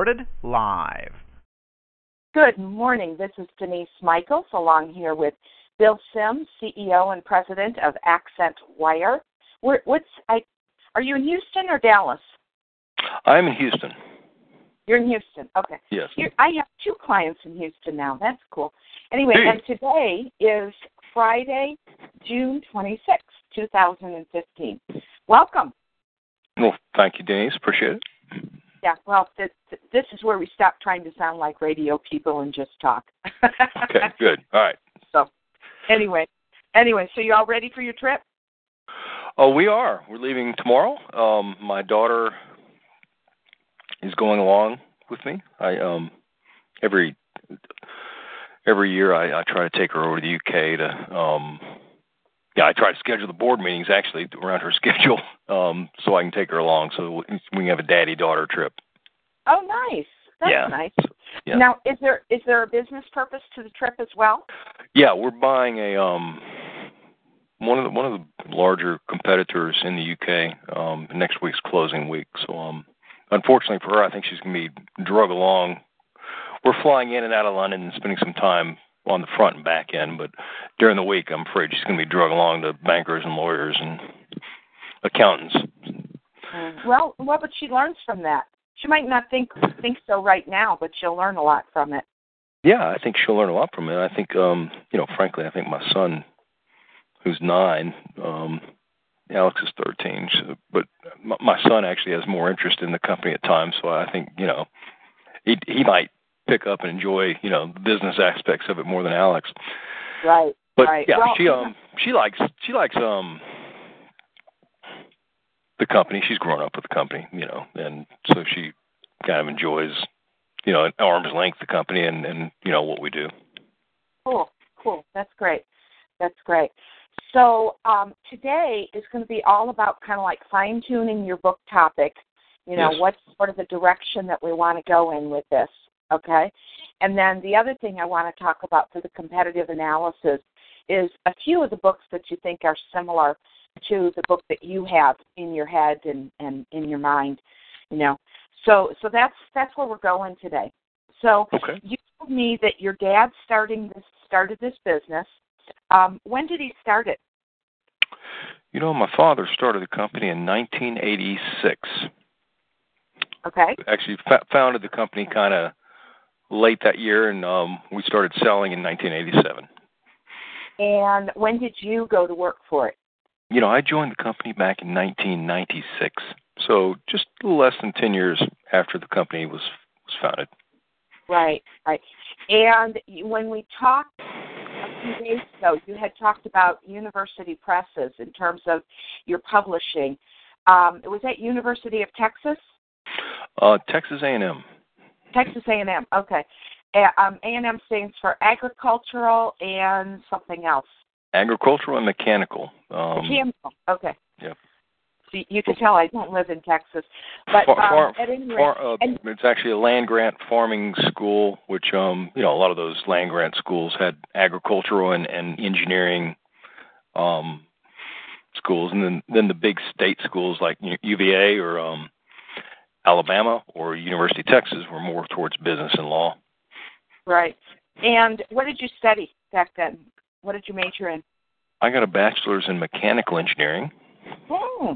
Recorded live. Good morning. This is Denise Michaels along here with Bill Sims, CEO and President of Accent Wire. Where, what's I? Are you in Houston or Dallas? I'm in Houston. You're in Houston. Okay. Yes. You're, I have two clients in Houston now. That's cool. Anyway, Hey. and today is Friday, June 26, 2015. Welcome. Well, thank you, Denise. Appreciate it. Yeah, well, th- th- this is where we stop trying to sound like radio people and just talk. Okay, good. All right. So, anyway, anyway, so you all ready for your trip? Oh, we are. We're leaving tomorrow. Um, my daughter is going along with me. I um every every year I, I try to take her over to the UK to um yeah, I try to schedule the board meetings actually around her schedule, um, so I can take her along so we can have a daddy daughter trip. Oh, nice. That's Yeah. nice. Yeah. Now, is there is there a business purpose to the trip as well? Yeah, we're buying a um one of the one of the larger competitors in the UK. Um next week's closing week. So um unfortunately for her I think she's gonna be drug along. We're flying in and out of London and spending some time on the front and back end, but during the week I'm afraid she's gonna be drug along to bankers and lawyers and accountants. Well, well, but she learns from that. She might not think think so right now, but she'll learn a lot from it. Yeah, I think she'll learn a lot from it. I think, um, you know, frankly, I think my son, who's nine, um, Alex is thirteen, so, but my son actually has more interest in the company at times. So I think, you know, he he might pick up and enjoy, you know, the business aspects of it more than Alex. Right. But right. yeah, well, she um she likes she likes um the company. She's grown up with the company, you know, and so she kind of enjoys, you know, at arm's length the company and and you know what we do. Cool, cool. That's great. That's great. So um, today is going to be all about kind of like fine tuning your book topic. You know, Yes. what's sort of the direction that we want to go in with this. Okay. And then the other thing I want to talk about for the competitive analysis is a few of the books that you think are similar to the book that you have in your head and, and in your mind. You know, so so that's that's where we're going today. So Okay. you told me that your dad starting this started this business. Um, when did he start it? You know, my father started the company in 1986. Okay. Actually, fa- founded the company kind of late that year, and um, we started selling in 1987. And when did you go to work for it? You know, I joined the company back in 1996, so just a little less than 10 years after the company was was founded. Right, right. And when we talked a few days ago, you had talked about university presses in terms of your publishing. Um, was that University of Texas? Uh, Texas A&M. Texas A&M. Okay. A- um, A&M stands for agricultural and something else. Agricultural and mechanical. Um, Mechanical. Okay. Yep. So you- can tell I don't live in Texas, but far, um, far, at any rate, far, uh, and- it's actually a land grant farming school, which um, you know, a lot of those land grant schools had agricultural and, and engineering um, schools, and then then the big state schools like UVA or um, Alabama or University of Texas were more towards business and law. right. And what did you study back then? What did you major in? I got a bachelor's in mechanical engineering, Hmm.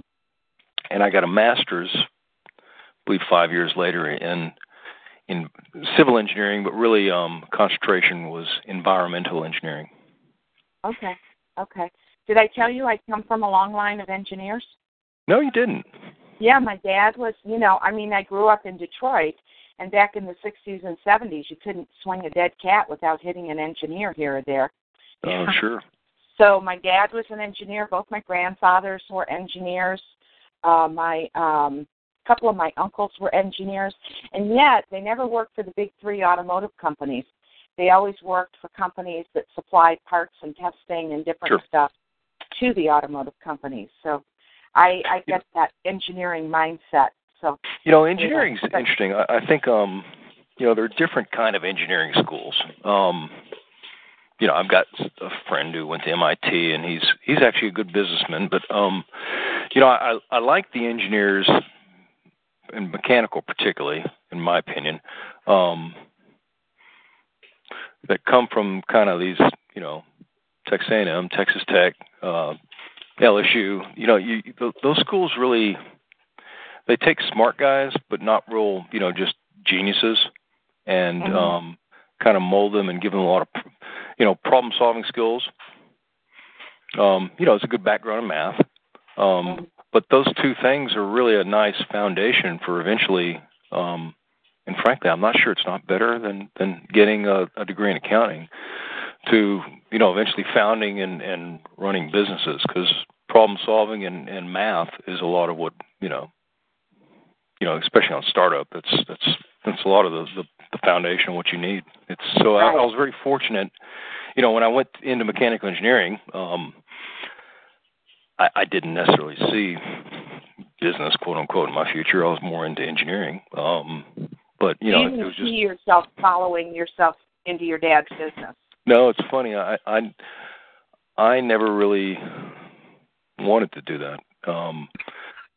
and I got a master's, I believe, five years later in in civil engineering, but really um, concentration was environmental engineering. Okay. Okay. Did I tell you I come from a long line of engineers? No, you didn't. Yeah, my dad was, you know, I mean, I grew up in Detroit, and back in the 60s and 70s, you couldn't swing a dead cat without hitting an engineer here or there. Oh, sure. So my dad was an engineer. Both my grandfathers were engineers. Uh, my um, couple of my uncles were engineers, and yet they never worked for the big three automotive companies. They always worked for companies that supplied parts and testing and different sure. stuff to the automotive companies. So I, I get that engineering mindset. So you know, engineering is Yeah. interesting. I, I think um, you know there are different kind of engineering schools. Um, you know, I've got a friend who went to MIT, and he's he's actually a good businessman. But um, you know, I I like the engineers, and mechanical particularly, in my opinion, um, that come from kind of these, you know, Texas A&M, Texas Tech, uh, LSU. You know, you those schools really they take smart guys, but not real, you know, just geniuses, and Mhm. um, kind of mold them and give them a lot of, you know, problem solving skills. Um, you know, it's a good background in math. Um, Mhm. but those two things are really a nice foundation for eventually um, and frankly i'm not sure it's not better than than getting a, a degree in accounting to you know eventually founding and and running businesses because problem solving and and math is a lot of what you know you know especially on startup that's that's that's a lot of the the, the foundation of what you need it's so I, I was very fortunate you know when i went into mechanical engineering um I, I didn't necessarily see business, quote unquote, in my future. I was more into engineering. Um, but you know, you it was see just yourself following yourself into your dad's business. No. It's funny. I I I never really wanted to do that. Um,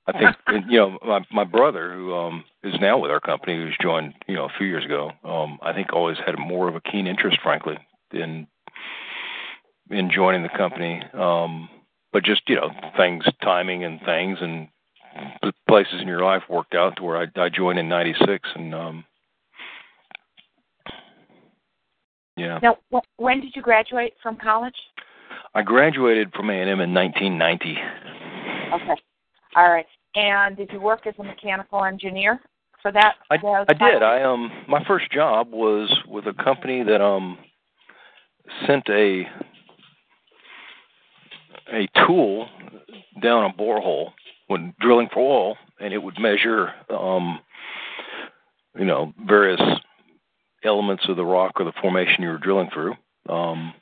I think you know my my brother who um is now with our company who's joined you know a few years ago. Um, I think always had more of a keen interest, frankly, in in joining the company. Um, but just you know things, timing, and things, and places in your life worked out to where I, I joined in '96, and um, yeah, Now, wh- when did you graduate from college? I graduated from A&M in 1990. Okay. All right. And did you work as a mechanical engineer for that? I, I did. I um my first job was with a company that um sent a a tool down a borehole when drilling for oil and it would measure um you know various elements of the rock or the formation you were drilling through. Um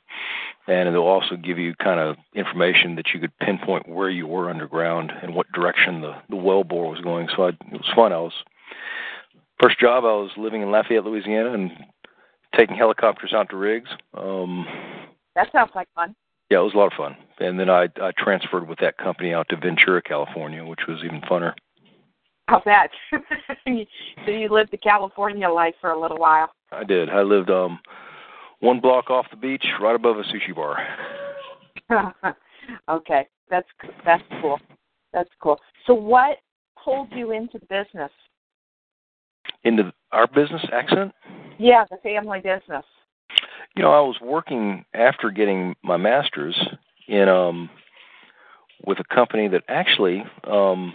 and it'll also give you kind of information that you could pinpoint where you were underground and what direction the, the well bore was going. So I, it was fun. I was first job. I was living in Lafayette, Louisiana, and taking helicopters out to rigs. Um, That sounds like fun. yeah, it was a lot of fun. And then I, I transferred with that company out to Ventura, California, which was even funner. I'll bet. so you lived the California life for a little while. I did. I lived um, one block off the beach, right above a sushi bar. okay, that's that's cool. That's cool. So what pulled you into business? Into our business accent. Yeah, the family business. You know, I was working after getting my master's in um with a company that actually um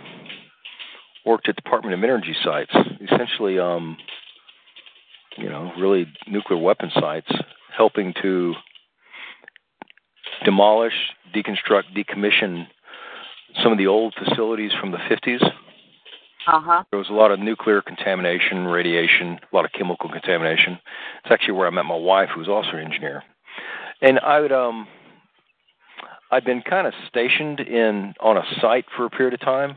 worked at Department of Energy sites, essentially um you know, really nuclear weapon sites, helping to demolish, deconstruct, decommission some of the old facilities from the 50s. Uh huh. There was a lot of nuclear contamination, radiation, a lot of chemical contamination. It's actually where I met my wife, who's also an engineer. And I would um I'd been kind of stationed in on a site for a period of time.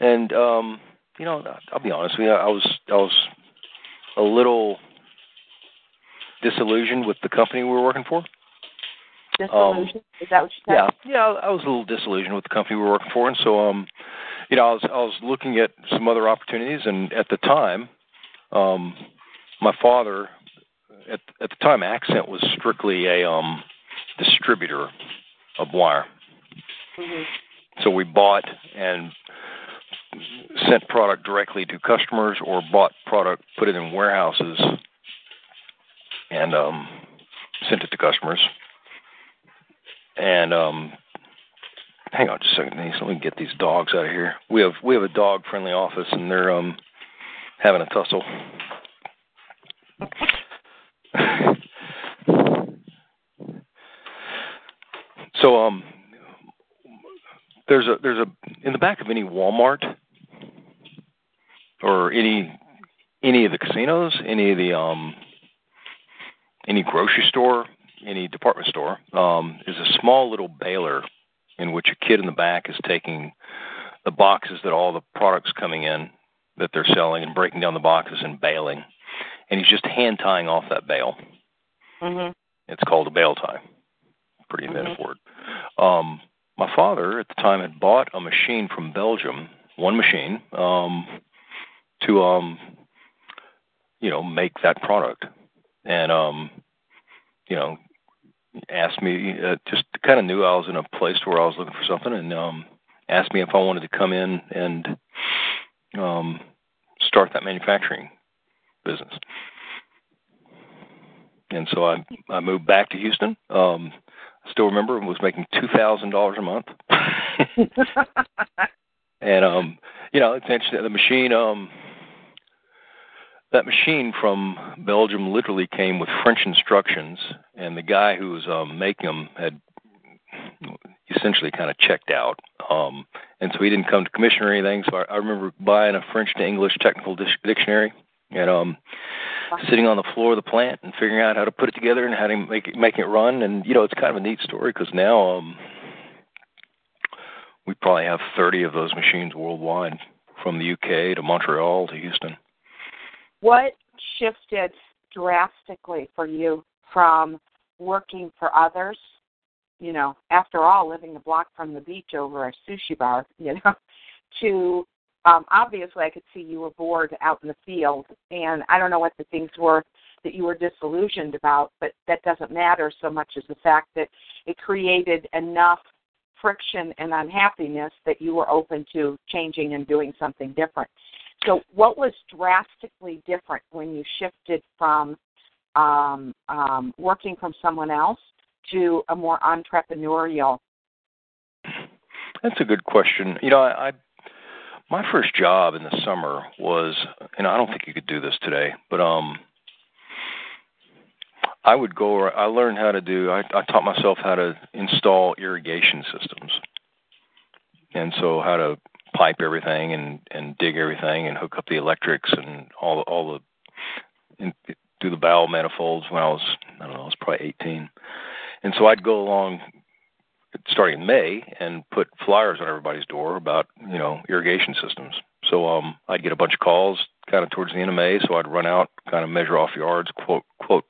And um you know, I'll be honest with you, I was I was a little disillusioned with the company we were working for. Disillusion. Is that what you said? Yeah, yeah, I was a little disillusioned with the company we were working for, and so um, you know, I was I was looking at some other opportunities, and at the time, um, my father, at at the time, Accent was strictly a um distributor of wire. Mhm. So we bought and sent product directly to customers, or bought product, put it in warehouses, and um, sent it to customers. And um, hang on just a second, Denise. Let me get these dogs out of here. We have we have a dog friendly office, and they're um having a tussle. So um, there's a there's a in the back of any Walmart or any any of the casinos, any of the um, any grocery store, any department store, um, is a small little baler in which a kid in the back is taking the boxes that all the products coming in that they're selling and breaking down the boxes and baling, and he's just hand tying off that bale. Mhm. It's called a bale tie. Pretty Mhm. inventive word. Um, my father at the time had bought a machine from Belgium, one machine, um, to um, you know make that product, and um, you know asked me uh, just kind of knew I was in a place where I was looking for something, and um, asked me if I wanted to come in and um, start that manufacturing business. And so I I moved back to Houston. Um, I still remember was making two thousand dollars a month. and um, you know, it's interesting. The machine, um, that machine from Belgium literally came with French instructions, and the guy who was um, making them had essentially kind of checked out. Um, and so he didn't come to commission or anything. So I, I remember buying a French to English technical dic- dictionary and um, sitting on the floor of the plant and figuring out how to put it together and how to make it, making it run. And you know, it's kind of a neat story because now um, we probably have 30 of those machines worldwide, from the UK to Montreal to Houston. What shifted drastically for you from working for others? You know, after all, living a block from the beach over a sushi bar, you know, to um, obviously I could see you were bored out in the field, and I don't know what the things were that you were disillusioned about, but that doesn't matter so much as the fact that it created enough friction and unhappiness that you were open to changing and doing something different. So, what was drastically different when you shifted from um, um, working from someone else to a more entrepreneurial? That's a good question. You know, I, I my first job in the summer was, and I don't think you could do this today, but um, I would go. I learned how to do. I, I taught myself how to install irrigation systems, and so how to pipe everything and and dig everything and hook up the electrics and all all the and do the valve manifolds when I was I don't know I was probably 18, and so I'd go along starting in May and put flyers on everybody's door about you know irrigation systems. So um, I'd get a bunch of calls kind of towards the end of May, so I'd run out, kind of measure off yards, quote quote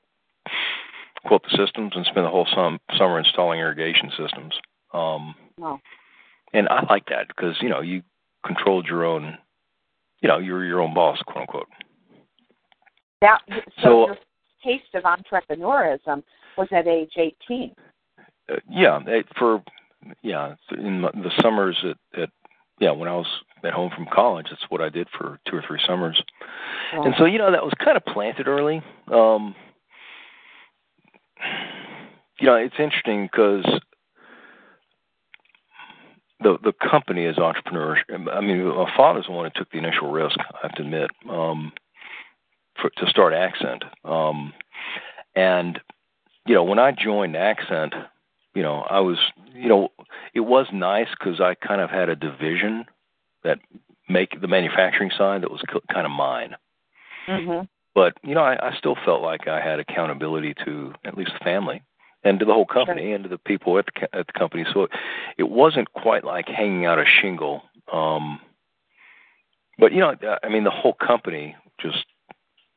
quote the systems, and spend the whole sum, summer installing irrigation systems. Um, wow. And I like that because you know you controlled your own, you know, you're your own boss, quote unquote. That so, So- your taste of entrepreneurism was at age eighteen. Uh, yeah, it, for yeah, in the summers at, at yeah when I was at home from college, that's what I did for two or three summers. And so, you know, that was kind of planted early. Um, you know, it's interesting because the the company is entrepreneurs. I mean, my father's the one who took the initial risk. I have to admit, um, for, to start Accent. Um, and you know, when I joined Accent, you know, I was, you know, it was nice because I kind of had a division that make the manufacturing side that was kind of mine hmm but you know, I, I still felt like I had accountability to at least the family and to the whole company and to the people at the at the company. So it, it wasn't quite like hanging out a shingle. Um, but you know, I mean, the whole company just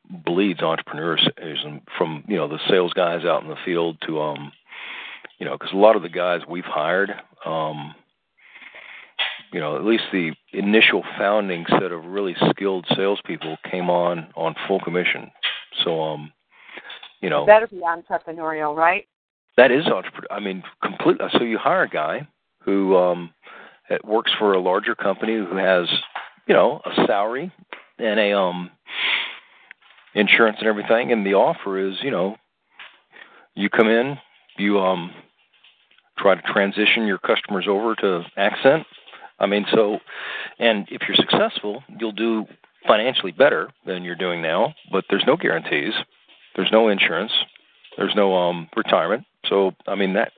bleeds entrepreneurism from you know the sales guys out in the field to um, you know, because a lot of the guys we've hired, um, you know, at least the initial founding set of really skilled salespeople came on on full commission. So, um, you know, Better be entrepreneurial, right? That is entrepreneur. I mean, complete. So you hire a guy who um, works for a larger company who has, you know, a salary and a um, insurance and everything, and the offer is, you know, you come in, you um, try to transition your customers over to Accent. I mean, so, and if you're successful, you'll do financially better than you're doing now, but there's no guarantees. There's no insurance. There's no um retirement. So, I mean that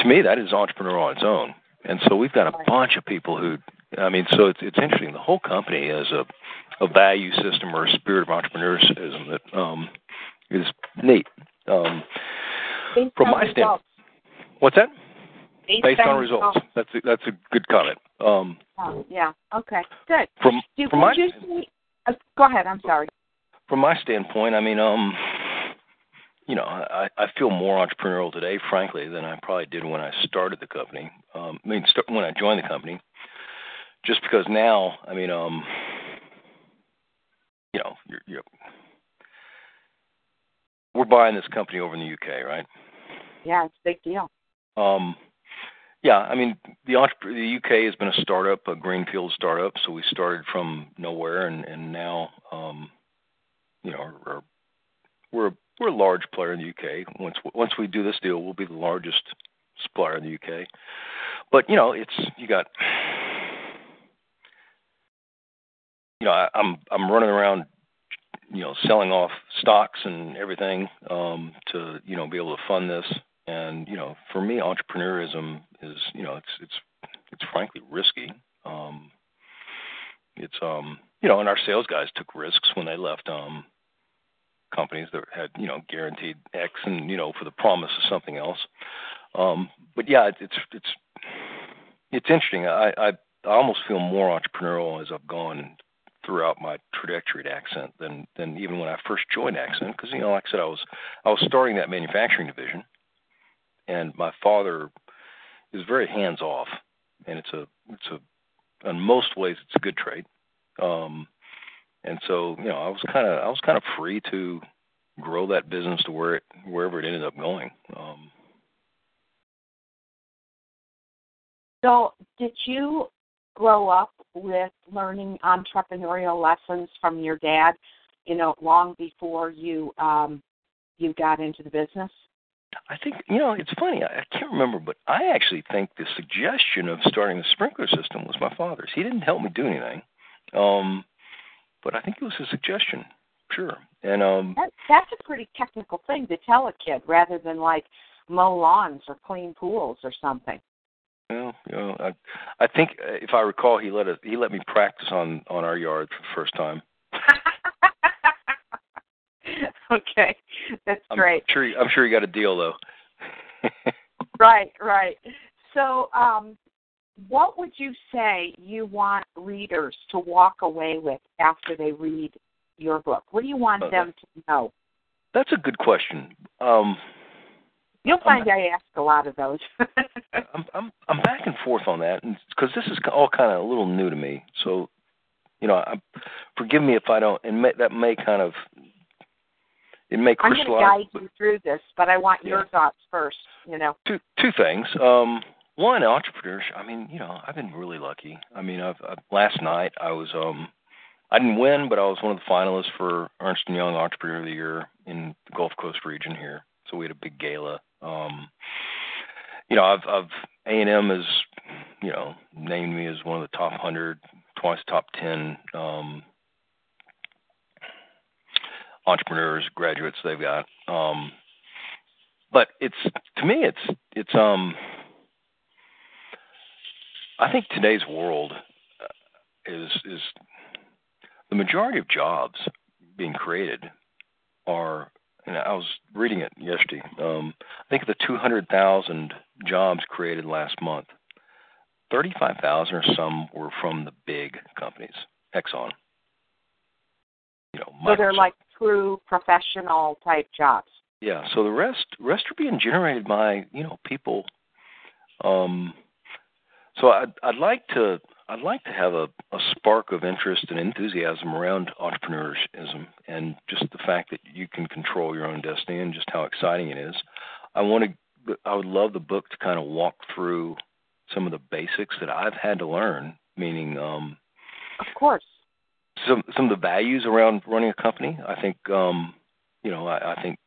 to me, that is entrepreneur on its own. And so we've got a bunch of people who, I mean, so it's it's interesting. The whole company has a a value system or a spirit of entrepreneurship that um, is neat. Um, from my standpoint, what's that? Based, Based on, results. That's a, that's a good comment. Um, oh, yeah. Okay. Good. From Do, from my see, uh, go ahead. I'm sorry. From my standpoint, I mean, um, you know, I, I feel more entrepreneurial today, frankly, than I probably did when I started the company. Um, I mean, st- when I joined the company, just because now, I mean, um, you know, you're, you're, we're buying this company over in the UK, right? Yeah, it's a big deal. Um, yeah, I mean, the entrepreneur, the UK has been a startup, a greenfield startup. So we started from nowhere, and and now, um, you know, we're we're we're a large player in the UK. Once once we do this deal, we'll be the largest supplier in the UK. But you know, it's you got, you know, I, I'm I'm running around, you know, selling off stocks and everything um, to you know be able to fund this. And you know, for me, entrepreneurism is you know it's it's it's frankly risky. Um, it's um you know, and our sales guys took risks when they left um companies that had you know guaranteed X and you know for the promise of something else. Um, but yeah, it's it's it's interesting. I, I I almost feel more entrepreneurial as I've gone throughout my trajectory at Accent than than even when I first joined Accent because you know like I said I was I was starting that manufacturing division, and my father is very hands off, and it's a it's a in most ways it's a good trade. Um, and so you know I was kind of I was kind of free to grow that business to where it wherever it ended up going. Um, so, did you grow up with learning entrepreneurial lessons from your dad? You know, long before you um, you got into the business. I think you know it's funny. I, I can't remember, but I actually think the suggestion of starting the sprinkler system was my father's. He didn't help me do anything. Um, but I think it was a suggestion. Sure. And um that, that's a pretty technical thing to tell a kid rather than like mow lawns or clean pools or something. Well, you know, I I think if I recall he let us he let me practice on on our yard for the first time. okay. That's I'm great. Sure I'm sure he got a deal though. right, right. So, um what would you say you want readers to walk away with after they read your book? What do you want Okay. them to know? That's a good question. Um You'll find I ask a lot of those. I'm I'm I'm back and forth on that because this is all kind of a little new to me. So, you know, I, forgive me if I don't. And may, that may kind of it may crystallize. I'm going to guide but you through this, but I want your thoughts first. You know. two two things. Um, one, entrepreneurship. I mean, you know, I've been really lucky. I mean, I've, i last night I was um, I didn't win, but I was one of the finalists for Ernst and Young Entrepreneur of the Year in the Gulf Coast region here. So we had a big gala. Um, you know, I've I've A and M has you know named me as one of the top hundred, twice top ten um, entrepreneurs, graduates they've got. Um, but it's to me, it's it's um. I think today's world uh, is is the majority of jobs being created are and I was reading it yesterday. Um, I think of the 200,000 jobs created last month, 35,000 or some were from the big companies, Exxon. You know, So they're like true professional type jobs. Yeah, so the rest rest are being generated by you know people. Um, so I'd I'd like to I'd like to have a, a spark of interest and enthusiasm around entrepreneurism and just the fact that you can control your own destiny and just how exciting it is. I want to I would love the book to kind of walk through some of the basics that I've had to learn, meaning um, Of course. some some of the values around running a company. I think um, you know I, I think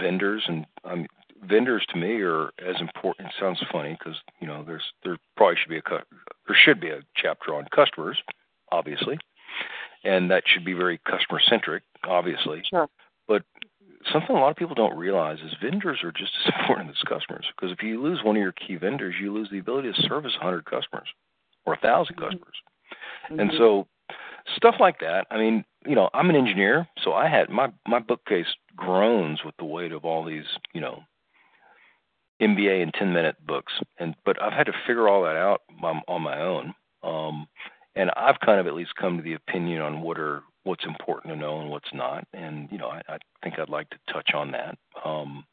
vendors and um, vendors to me are as important. It sounds funny because you know there's there probably should be a there should be a chapter on customers, obviously, and that should be very customer centric, obviously. Sure. But something a lot of people don't realize is vendors are just as important as customers. Because if you lose one of your key vendors, you lose the ability to service 100 customers or 1,000 mm-hmm. customers. Mm-hmm. And so stuff like that. I mean, you know, I'm an engineer, so I had my my bookcase groans with the weight of all these, you know, MBA and 10 minute books. And but I've had to figure all that out on, on my own. Um, and I've kind of at least come to the opinion on what are what's important to know and what's not. And you know, I, I think I'd like to touch on that. Um,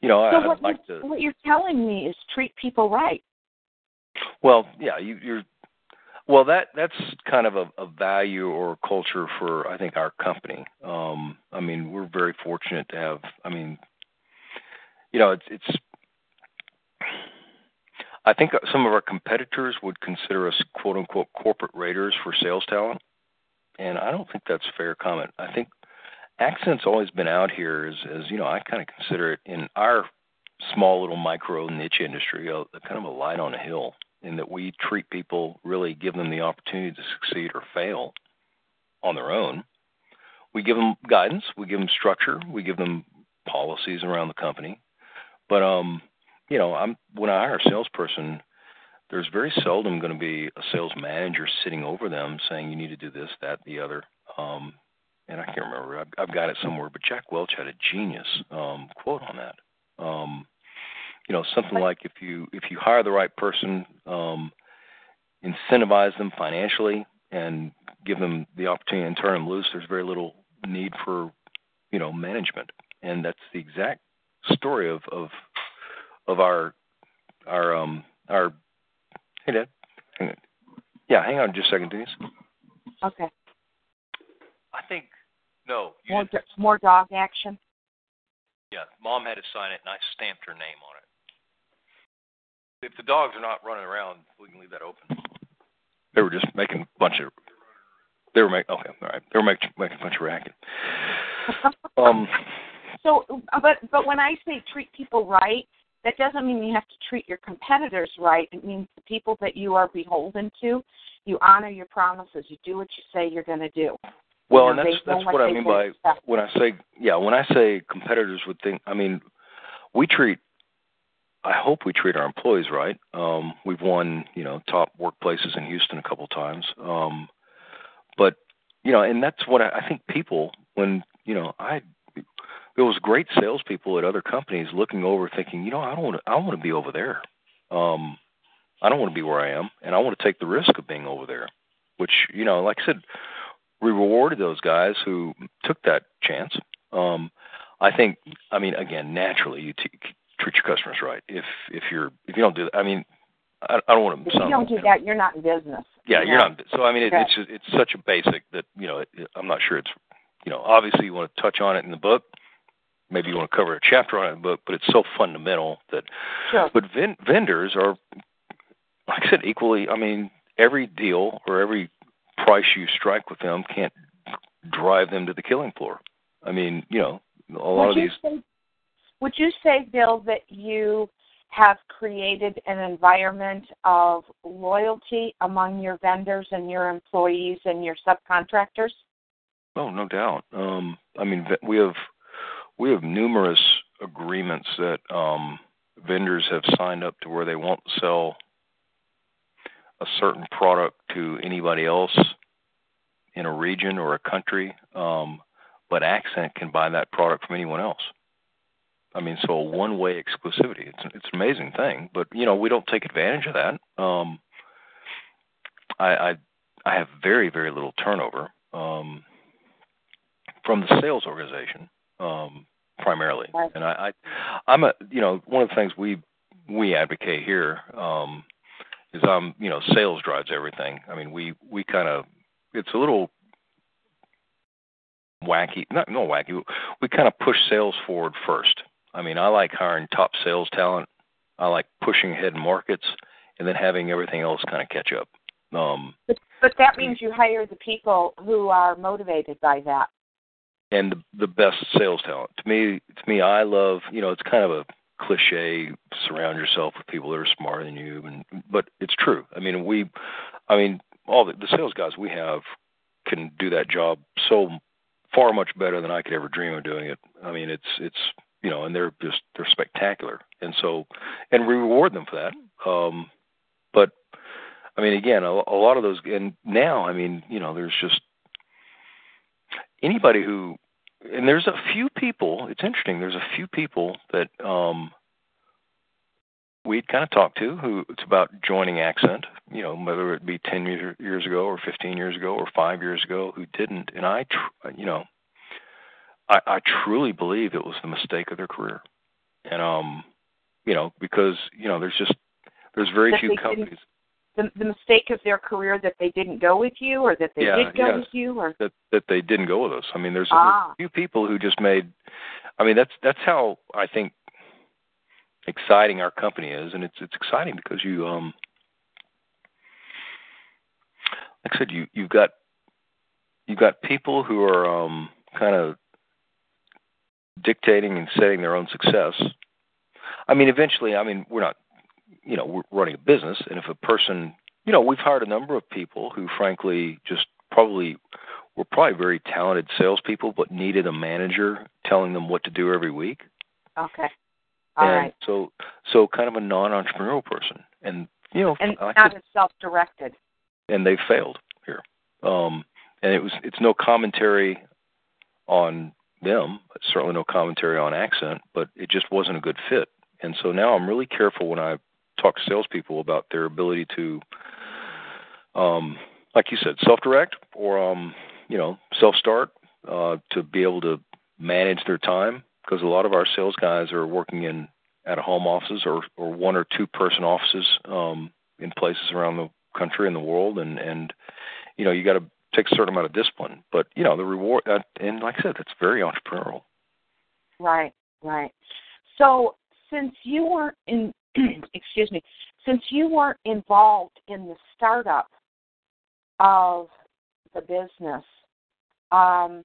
you know, so I, what like to. What you're telling me is treat people right. Well, yeah, you, you're. Well, that that's kind of a, a value or culture for I think our company. Um, I mean, we're very fortunate to have. I mean, you know, it's it's. I think some of our competitors would consider us "quote unquote" corporate raiders for sales talent and I don't think that's a fair comment. I think accent's always been out here as, as you know, I kind of consider it in our small little micro niche industry, a, a kind of a light on a hill, in that we treat people, really give them the opportunity to succeed or fail on their own. We give them guidance, we give them structure, we give them policies around the company. But um, you know, I'm when I hire a salesperson, there's very seldom going to be a sales manager sitting over them saying you need to do this, that, the other. Um, and I can't remember. I've, I've got it somewhere, but Jack Welch had a genius um, quote on that. Um, you know, something like if you if you hire the right person, um, incentivize them financially, and give them the opportunity and turn them loose, there's very little need for you know management, and that's the exact story of of of our our um our Hey, Dad. Hang on. Yeah, hang on just a second, Denise. Okay. I think no. More do- more dog action. Yeah, Mom had to sign it, and I stamped her name on it. If the dogs are not running around, we can leave that open. They were just making a bunch of. They were making okay, all right. They were making making a bunch of racket. um. So, but but when I say treat people right, that doesn't mean you have to treat your competitors right. It means the people that you are beholden to, you honor your promises. You do what you say you're going to do. Well, you know, and that's that's what I mean by expect. when I say yeah. When I say competitors would think, I mean we treat. I hope we treat our employees right. Um, we've won, you know, top workplaces in Houston a couple times. Um, but you know, and that's what I, I think people when you know I there was great salespeople at other companies looking over, thinking, you know, I don't want to, I want to be over there. Um, I don't want to be where I am, and I want to take the risk of being over there. Which, you know, like I said, we rewarded those guys who took that chance. Um, I think, I mean, again, naturally, you t- treat your customers right. If if you're if you don't do that, I mean, I, I don't want to. If you don't do that, you're not in business. Yeah, you are not. So I mean, it, it's just, it's such a basic that you know, it, I'm not sure it's you know, obviously you want to touch on it in the book, maybe you want to cover a chapter on it, but but it's so fundamental that. Sure. But ven- vendors are, like I said, equally. I mean, every deal or every price you strike with them can't drive them to the killing floor. I mean, you know, a lot would of these. Say, would you say, Bill, that you have created an environment of loyalty among your vendors and your employees and your subcontractors? Oh, no doubt. Um, I mean, we have we have numerous agreements that um, vendors have signed up to where they won't sell a certain product to anybody else in a region or a country, um, but Accent can buy that product from anyone else. I mean, so a one-way exclusivity. It's it's an amazing thing, but you know we don't take advantage of that. Um, I, I I have very very little turnover um, from the sales organization. Um, primarily. Right. And I, I, I'm a, you know, one of the things we we advocate here um, is um, you know, sales drives everything. I mean, we we kind of, it's a little wacky, not no wacky. We kind of push sales forward first. I mean, I like hiring top sales talent. I like pushing ahead in markets, and then having everything else kind of catch up. Um, but, but that means you hire the people who are motivated by that and the, the best sales talent. To me, to me, I love. You know, it's kind of a cliche. Surround yourself with people that are smarter than you, and but it's true. I mean, we, I mean, all the, the sales guys we have can do that job so far much better than I could ever dream of doing it. I mean, it's it's you know, and they're just they're spectacular, and so and we reward them for that. Um, but I mean, again, a, a lot of those, and now, I mean, you know, there's just anybody who, and there's a few people. It's interesting. There's a few people that um, we'd kind of talked to who it's about joining Accent. You know, whether it be ten year, years ago or fifteen years ago or five years ago, who didn't. And I, tr- you know, I, I truly believe it was the mistake of their career. And um, you know, because you know, there's just there's very That few companies The the mistake of their career that they didn't go with you, or that they Yeah, did go yes. with you, or that that they didn't go with us. I mean, there's, Ah. a few people who just made. I mean, that's that's how I think exciting our company is, and it's it's exciting because you um, like I said, you you've got you've got people who are um kind of dictating and setting their own success. I mean, eventually, I mean, we're not, you know, we're running a business, and if a person, you know, we've hired a number of people who, frankly, just probably were probably very talented salespeople, but needed a manager telling them what to do every week. okay, all and right, so, so kind of a non-entrepreneurial person, and you know, and not I as self-directed. and they failed here. Um, and it was it's no commentary on them, certainly no commentary on accent, but it just wasn't a good fit. And so now I'm really careful when I talk to salespeople about their ability to, um, like you said, self-direct or um, you know self-start uh, to be able to manage their time because a lot of our sales guys are working in at home offices or or one or two person offices um, in places around the country and the world, and and you know you got to take a certain amount of discipline. But you know the reward, uh, and like I said, that's very entrepreneurial. Right, right. So since you weren't in, excuse me, since you weren't involved in the startup of the business, um,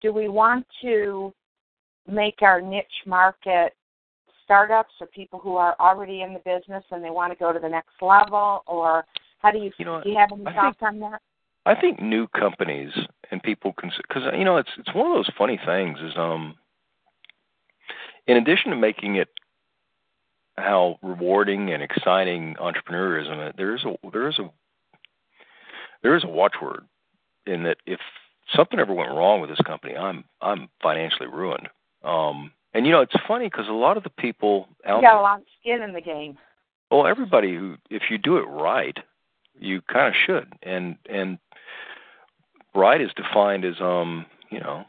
do we want to make our niche market startups or people who are already in the business and they want to go to the next level, or how do you You know, do? You have any I thoughts on that? I think new companies and people can because you know it's it's one of those funny things is um in addition to making it how rewarding and exciting entrepreneurism there is a there is a there is a watchword in that if something ever went wrong with this company I'm I'm financially ruined um and you know it's funny because a lot of the people You out got a lot of skin in the game. well, everybody who, if you do it right, you kind of should. And and right is defined as um, you know,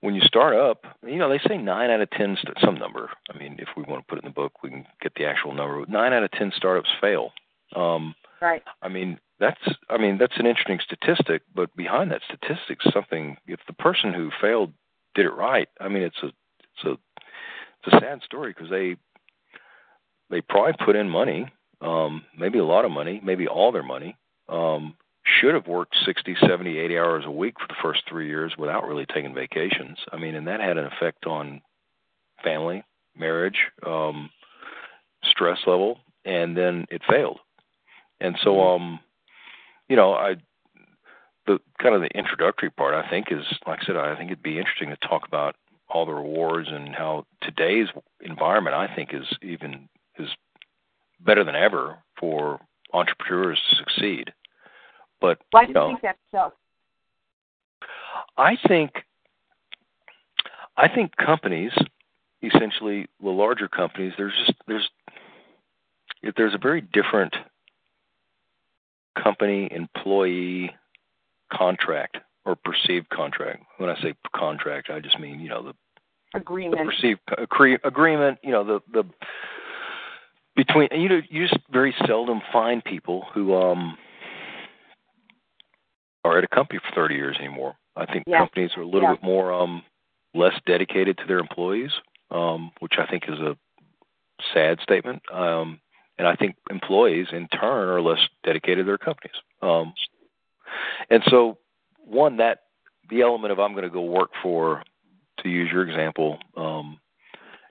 when you start up, you know, they say nine out of ten, st- some number. I mean, if we want to put it in the book, we can get the actual number. Nine out of ten startups fail. Um, Right. I mean, that's I mean that's an interesting statistic, but behind that statistic, is something. If the person who failed did it right, I mean, it's a it's a it's a sad story because they they probably put in money, um, maybe a lot of money, maybe all their money. Um, should have worked 60, 70, 80 hours a week for the first three years without really taking vacations. I mean, and that had an effect on family, marriage, um, stress level, and then it failed. And so, um, you know, I the kind of the introductory part I think is like I said, I think it'd be interesting to talk about all the rewards and how today's environment I think is even is better than ever for entrepreneurs to succeed. But Why do you know, think that's so? I think I think companies, essentially the larger companies, there's just there's if there's a very different company employee contract or perceived contract. When I say contract, I just mean you know the the Agreement. perceived agree, agreement. You know the the between you know you just very seldom find people who um are at a company for 30 years anymore. I think Yeah. companies are a little Yeah. bit more um less dedicated to their employees, um which I think is a sad statement. Um and I think employees in turn are less dedicated to their companies. Um and so one that the element of I'm going to go work for to use your example um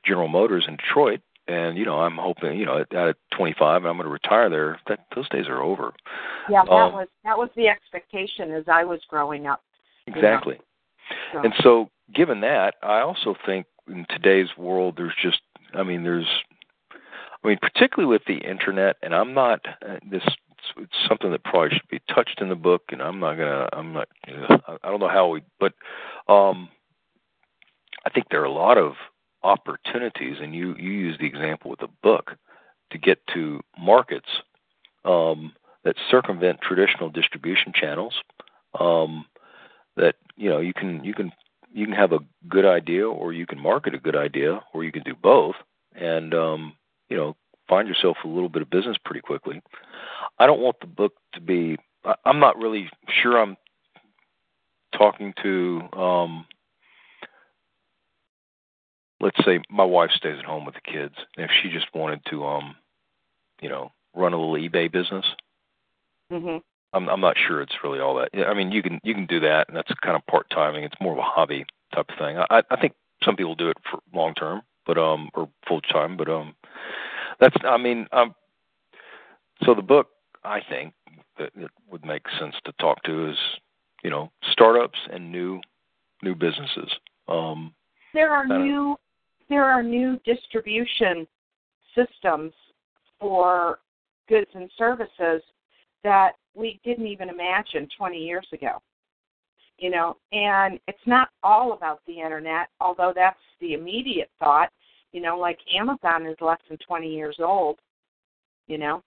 General Motors in Detroit and you know I'm hoping you know at, at 25 I'm going to retire there that those days are over Yeah, that Um, was that was the expectation as I was growing up. Exactly Sure. And so, given that, I also think in today's world, there's just, I mean, there's, I mean, particularly with the internet, and I'm not uh, this. It's something that probably should be touched in the book, and I'm not gonna. I'm not. I don't know how we, but um, I think there are a lot of opportunities, and you you use the example with the book to get to markets um, that circumvent traditional distribution channels. Um, that you know you can you can you can have a good idea, or you can market a good idea, or you can do both, and um, you know find yourself a little bit of business pretty quickly. I don't want the book to be. I'm not really sure I'm talking to um let's say my wife stays at home with the kids and if she just wanted to um you know run a little ebay business. Mhm. i'm i'm not sure it's really all that. I mean you can you can do that and that's kind of part timing it's more of a hobby type of thing. I i think some people do it for long term but um or full time but um that's i mean um so the book i think that it would make sense to talk to is you know startups and new new businesses. Um there are new there are new distribution systems for goods and services that we didn't even imagine 20 years ago. You know, and it's not all about the internet, although that's the immediate thought. You know, like Amazon is less than 20 years old, you know,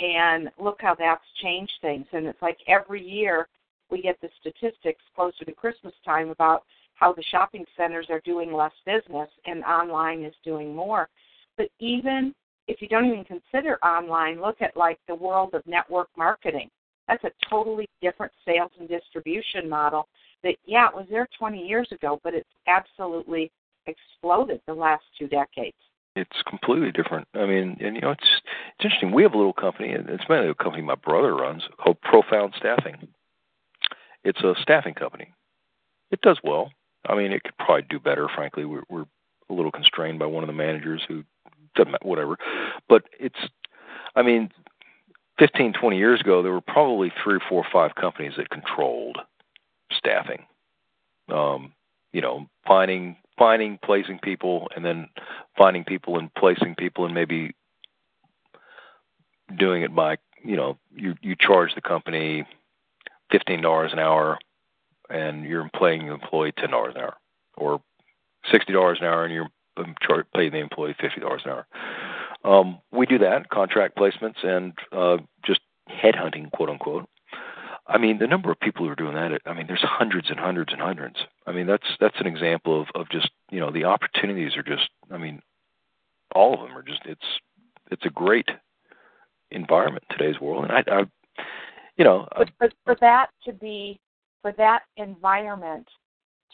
and look how that's changed things. And it's like every year we get the statistics closer to Christmas time about how the shopping centers are doing less business and online is doing more. But even if you don't even consider online, look at like the world of network marketing. That's a totally different sales and distribution model that yeah, it was there 20 years ago, but it's absolutely exploded the last two decades. it's completely different. I mean, and you know, it's it's interesting. We have a little company, and it's mainly a company my brother runs called Profound Staffing. It's a staffing company. It does well. I mean, it could probably do better. Frankly, we're we're a little constrained by one of the managers who whatever. But it's, I mean, 15, 20 years ago, there were probably three four five companies that controlled staffing. Um, you know, finding finding placing people and then finding people and placing people and maybe doing it by you know you you charge the company fifteen dollars an hour and you're paying the employee ten dollars an hour or sixty dollars an hour and you're um, paying the employee fifty dollars an hour um, we do that contract placements and uh, just headhunting quote unquote I mean, the number of people who are doing that, I mean, there's hundreds and hundreds and hundreds. I mean, that's that's an example of of just, you know, the opportunities are just I mean, all of them are just it's it's a great environment today's world. And I, I you know, But for, for that to be, for that environment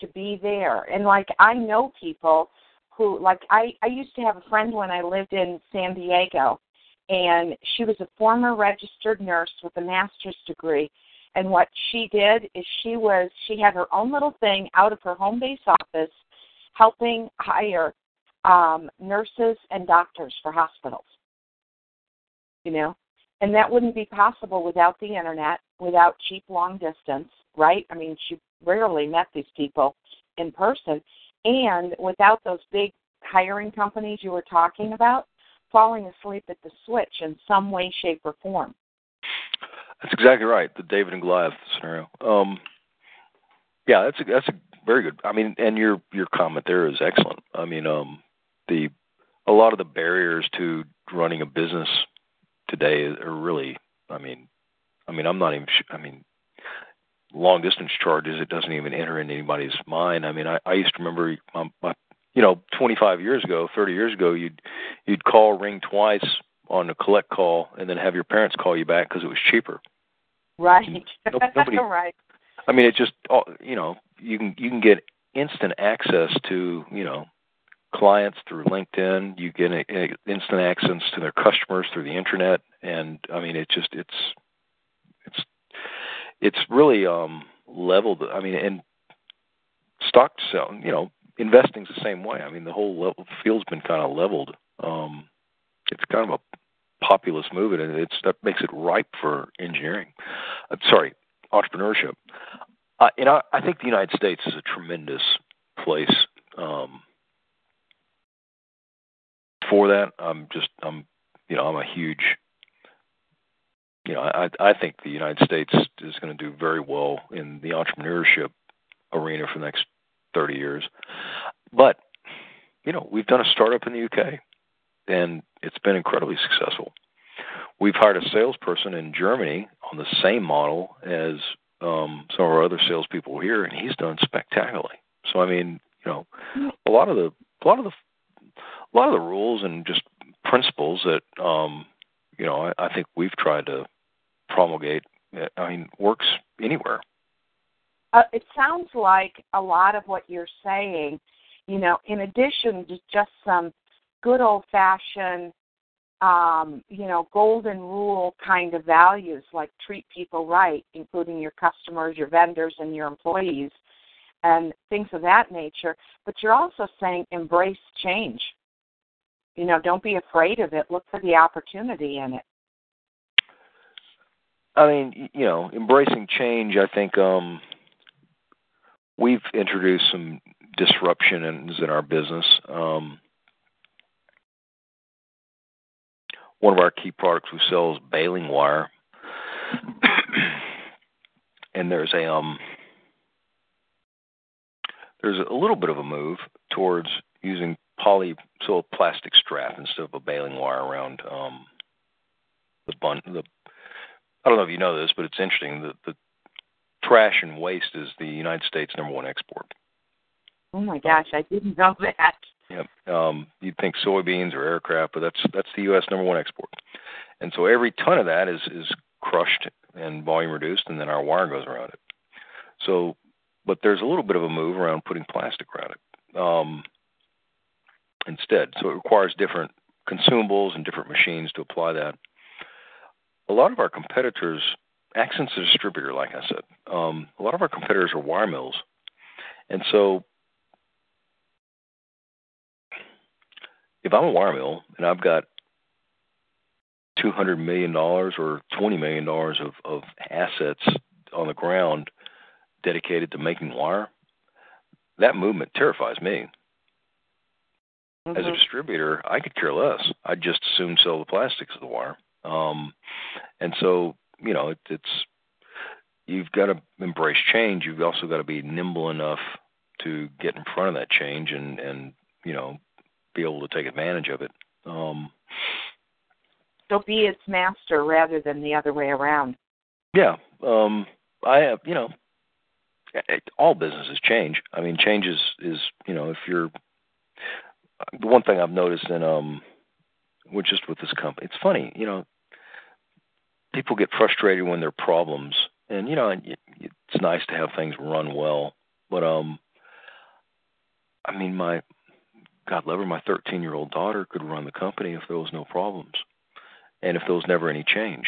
to be there, and like I know people who, like I, I used to have a friend when I lived in San Diego, and she was a former registered nurse with a master's degree. And what she did is she was she had her own little thing out of her home base office, helping hire um, nurses and doctors for hospitals. You know, and that wouldn't be possible without the internet, without cheap long distance, right? I mean, she rarely met these people in person, and without those big hiring companies you were talking about falling asleep at the switch in some way, shape, or form. that's exactly right. The David and Goliath scenario. Um, yeah, that's a, that's a very good. I mean, and your your comment there is excellent. I mean, um, the a lot of the barriers to running a business today are really. I mean, I mean, I'm not even. I mean, long distance charges. It doesn't even enter into anybody's mind. I mean, I, I used to remember my, my you know, 25 years ago, 30 years ago, you'd you'd call, ring twice on a collect call, and then have your parents call you back because it was cheaper. Right. No- nobody- right. I mean, it just all- you know you can you can get instant access to you know clients through LinkedIn. You get a, a instant access to their customers through the internet, and I mean, it just it's it's it's really um leveled. I mean, and stock selling, you know, investing's the same way. I mean, the whole level, field's been kind of leveled. Um, it's kind of a populist movement, and it's that makes it ripe for engineering. Uh, sorry, entrepreneurship. Uh, you know, I think the United States is a tremendous place um, for that. I'm just, I'm, you know, I'm a huge, you know, I I think the United States is going to do very well in the entrepreneurship arena for the next 30 years. But, you know, we've done a startup in the UK, and it's been incredibly successful. We've hired a salesperson in Germany on the same model as um, some of our other salespeople here, and he's done spectacularly. So I mean, you know, a lot of the a lot of the a lot of the rules and just principles that um, you know I, I think we've tried to promulgate. I mean, works anywhere. Uh, it sounds like a lot of what you're saying, you know, in addition to just some good old fashioned um, you know, golden rule kind of values like treat people right, including your customers, your vendors, and your employees, and things of that nature. But you're also saying embrace change. You know, don't be afraid of it. Look for the opportunity in it. I mean, you know, embracing change. I think um, we've introduced some disruptions in our business. Um, one of our key products we sell is baling wire, and there's a um there's a little bit of a move towards using poly so plastic strap instead of a baling wire around um the bun the I don't know if you know this, but it's interesting that the trash and waste is the United States number one export. Oh my gosh, I didn't know that. Yep. Um, you'd think soybeans or aircraft, but that's that's the U.S. number one export. And so every ton of that is is crushed and volume reduced, and then our wire goes around it. So, but there's a little bit of a move around putting plastic around it um, instead. So it requires different consumables and different machines to apply that. A lot of our competitors, Accent's a distributor, like I said. Um, a lot of our competitors are wire mills, and so if I'm a wire mill and I've got two hundred million dollars or twenty million dollars of, of assets on the ground dedicated to making wire, that movement terrifies me. Mm-hmm. As a mm-hmm. distributor, I could care less. I'd just as soon sell the plastics of the wire. Um, and so, you know, it, it's you've got to embrace change. You've also got to be nimble enough to get in front of that change and and you know be able to take advantage of it. Um, so be its master rather than the other way around. Yeah, um, I have. You know, all businesses change. I mean, change is is you know if you're the one thing I've noticed in um, with just with this company, it's funny. You know, people get frustrated when there are problems, and you know, it's nice to have things run well, but um, I mean, my God love her, my 13 year old daughter could run the company if there was no problems and if there was never any change.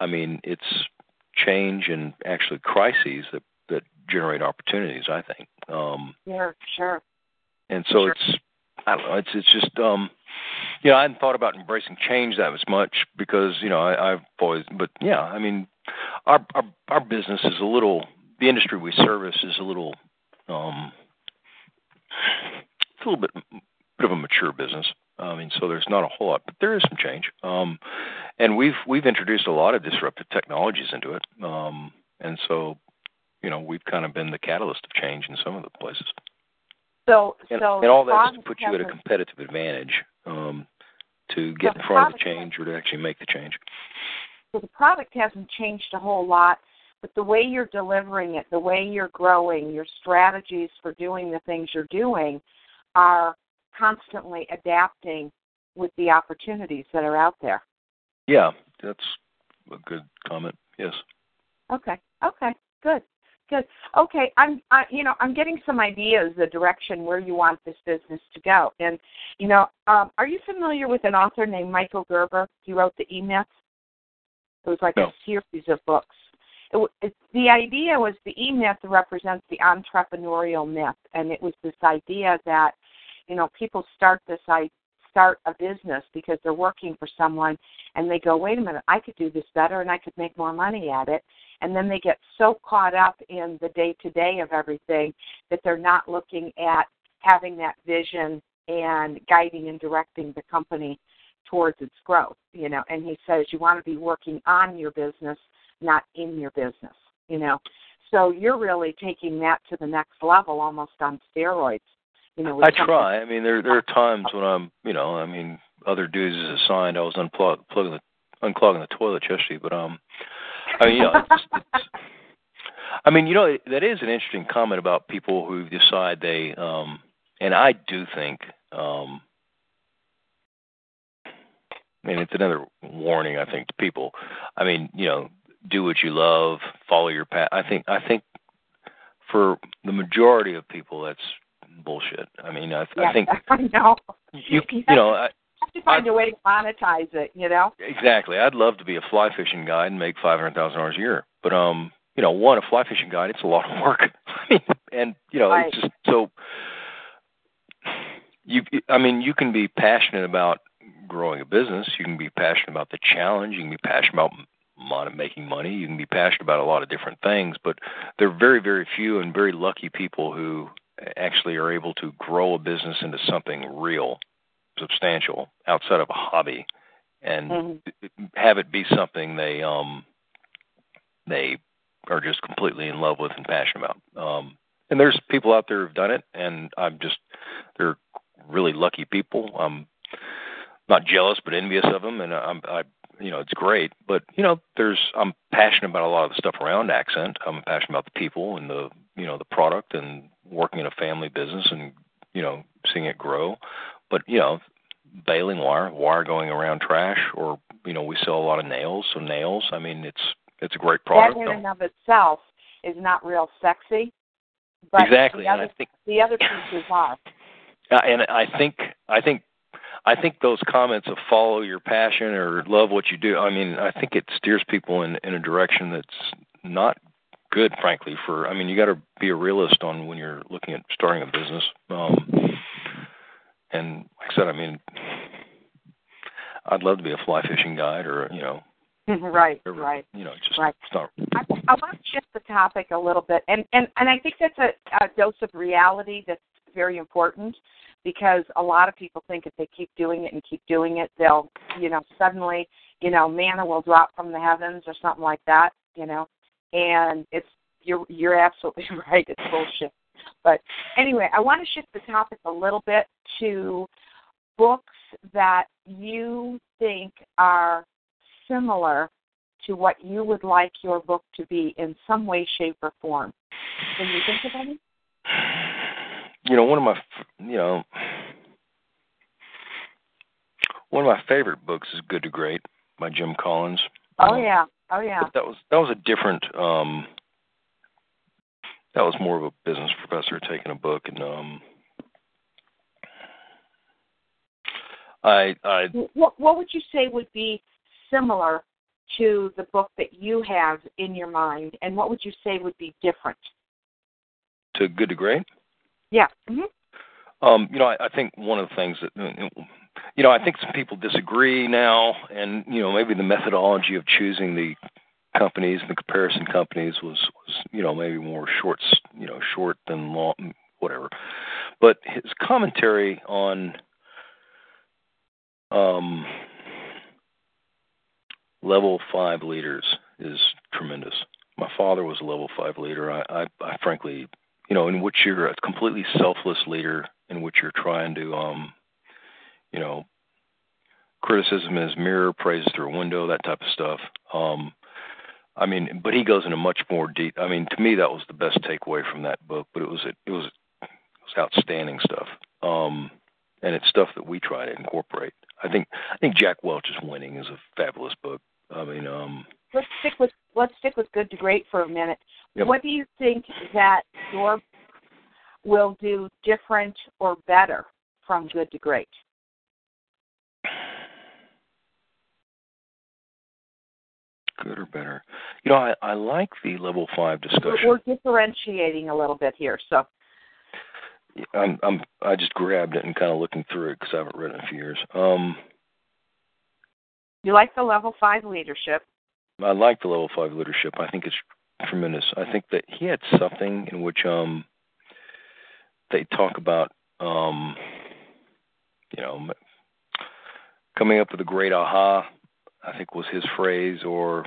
I mean, it's change and actually crises that, that generate opportunities, I think. Um, yeah, sure. And so sure. it's, I don't know, it's, it's just, um, you know, I hadn't thought about embracing change that much because, you know, I, I've always, but yeah, I mean, our, our, our business is a little, the industry we service is a little, um, it's a little bit bit of a mature business. I mean, so there's not a whole lot, but there is some change. Um, and we've we've introduced a lot of disruptive technologies into it. Um, and so, you know, we've kind of been the catalyst of change in some of the places. So, and, so and all that is to put you at a competitive advantage um, to get in front of the change or to actually make the change. So the product hasn't changed a whole lot, but the way you're delivering it, the way you're growing, your strategies for doing the things you're doing are constantly adapting with the opportunities that are out there. Yeah, that's a good comment. Yes. Okay. Okay. Good. Good. Okay. I'm. I, you know, I'm getting some ideas, the direction where you want this business to go. And, you know, um, are you familiar with an author named Michael Gerber? He wrote the E Myth. It was like no. a series of books. It, it, the idea was the E Myth represents the entrepreneurial myth, and it was this idea that you know, people start this I start a business because they're working for someone and they go, wait a minute, I could do this better and I could make more money at it. And then they get so caught up in the day to day of everything that they're not looking at having that vision and guiding and directing the company towards its growth, you know. And he says you want to be working on your business, not in your business, you know. So you're really taking that to the next level almost on steroids you know, I try. I mean, there there are times when I'm, you know, I mean, other duties is assigned. I was unplugging the unclogging the toilet yesterday, but um, I mean, you know, it's, it's, I mean, you know, that is an interesting comment about people who decide they, um, and I do think, um, I mean, it's another warning, I think, to people. I mean, you know, do what you love, follow your path. I think, I think, for the majority of people, that's bullshit. I mean, I, yeah, I think I know. you you know. I, have to find I'd, a way to monetize it, you know. Exactly. I'd love to be a fly fishing guide and make five hundred thousand dollars a year, but um, you know, one a fly fishing guide, it's a lot of work. I mean, and you know, right. it's just so. You, I mean, you can be passionate about growing a business. You can be passionate about the challenge. You can be passionate about making money. You can be passionate about a lot of different things, but there are very, very few and very lucky people who actually are able to grow a business into something real, substantial, outside of a hobby, and mm-hmm. have it be something they um they are just completely in love with and passionate about. Um, and there's people out there who've done it, and I'm just they're really lucky people. I'm not jealous, but envious of them, and I'm I you know it's great. But you know there's I'm passionate about a lot of the stuff around accent. I'm passionate about the people and the you know the product and working in a family business and you know seeing it grow. But you know, baling wire, wire going around trash, or you know, we sell a lot of nails. So nails, I mean, it's it's a great product. That in and of itself is not real sexy. But exactly. The other, think, the other pieces are. And I think I think I think those comments of follow your passion or love what you do. I mean, I think it steers people in in a direction that's not good, frankly. For I mean, you got to be a realist on when you're looking at starting a business. Um, and like I said, I mean, I'd love to be a fly fishing guide, or you know, right, whatever, right, you know, just right. start. I, I want to shift the topic a little bit, and and and I think that's a, a dose of reality that's very important because a lot of people think if they keep doing it and keep doing it, they'll, you know, suddenly, you know, manna will drop from the heavens or something like that, you know and it's you're you're absolutely right. It's bullshit. But anyway, I want to shift the topic a little bit to books that you think are similar to what you would like your book to be in some way, shape, or form. Can you think of any? You know, one of my, you know, one of my favorite books is Good to Great by Jim Collins. Oh yeah, Oh yeah. But that was that was a different. um That was more of a business professor taking a book, and um I I. What what would you say would be similar to the book that you have in your mind, and what would you say would be different? To Good to Great. Yeah. Mm-hmm. Um, you know, I, I think one of the things that you know, I think some people disagree now, and you know, maybe the methodology of choosing the companies, and the comparison companies, was was you know maybe more short, you know, short than long, whatever. But his commentary on um, level five leaders is tremendous. My father was a level five leader. I, I, I frankly, you know, in which you're a completely selfless leader, in which you're trying to um, you know, criticism is mirror, praise through a window, that type of stuff. Um, I mean, but he goes into much more deep. I mean, to me, that was the best takeaway from that book. But it was it, it was it was outstanding stuff, um, and it's stuff that we try to incorporate. I think I think Jack Welch's Winning is a fabulous book. I mean, um, let's stick with let's stick with Good to Great for a minute. Yep. What do you think that your will do different or better from Good to Great? Good or better? You know, I, I like the level five discussion. We're, we're differentiating a little bit here, so. I'm I'm I just grabbed it and kind of looking through it because I haven't read it in a few years. Um, you like the level five leadership? I like the level five leadership. I think it's tremendous. I think that he had something in which um they talk about um you know coming up with a great aha. I think was his phrase, or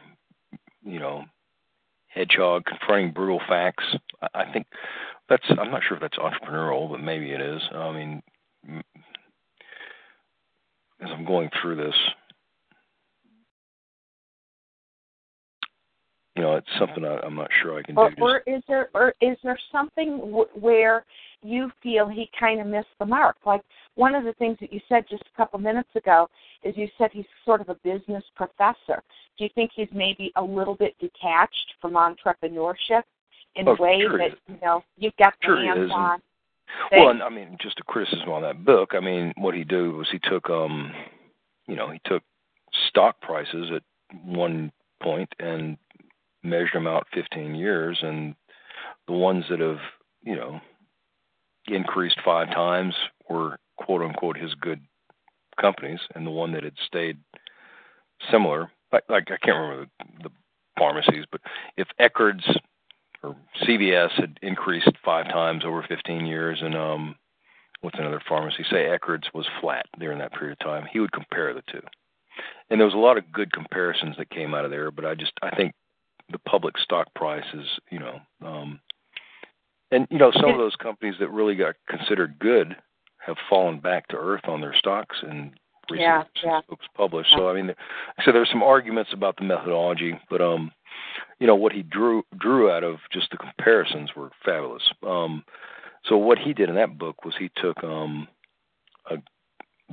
you know, hedgehog confronting brutal facts. I, I think that's I'm not sure if that's entrepreneurial, but maybe it is. I mean, as I'm going through this, you know, it's something I, I'm not sure I can or, do. Or is there, or is there something w- where you feel he kind of missed the mark? Like one of the things that you said just a couple minutes ago is you said he's sort of a business professor. Do you think he's maybe a little bit detached from entrepreneurship? in oh, a way sure that you know you've got the sure hands on. Well, and, I mean, just a criticism on that book. I mean, what he did was he took, um, you know, he took stock prices at one point and measured them out 15 years, and the ones that have, you know, increased five times were quote unquote his good companies, and the one that had stayed similar, like, like I can't remember the, the pharmacies, but if Eckerd's or CVS had increased five times over 15 years, and um, what's another pharmacy? Say Eckerd's was flat during that period of time. He would compare the two, and there was a lot of good comparisons that came out of there. But I just I think the public stock price is you know, um, and you know some of those companies that really got considered good have fallen back to earth on their stocks and recent yeah, yeah. books published. So I mean, so there's some arguments about the methodology, but um, you know what he drew drew out of just the comparisons were fabulous. Um, so what he did in that book was he took um, a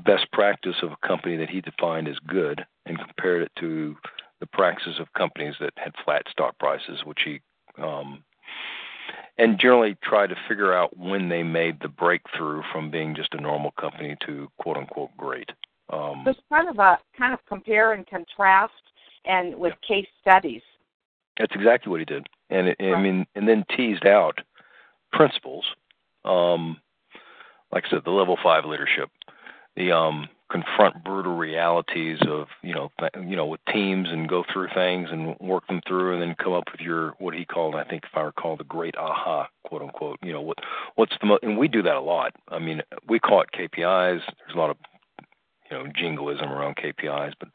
best practice of a company that he defined as good and compared it to the practices of companies that had flat stock prices, which he um, and generally try to figure out when they made the breakthrough from being just a normal company to quote unquote great. Um, so it's kind of a kind of compare and contrast, and with yeah. case studies. That's exactly what he did, and it, right. I mean, and then teased out principles, um, like I said, the level five leadership, the um, confront brutal realities of you know you know with teams and go through things and work them through and then come up with your what he called I think if I recall the great aha quote unquote you know what what's the mo- and we do that a lot. I mean we call it KPIs there's a lot of you know jingoism around KPIs but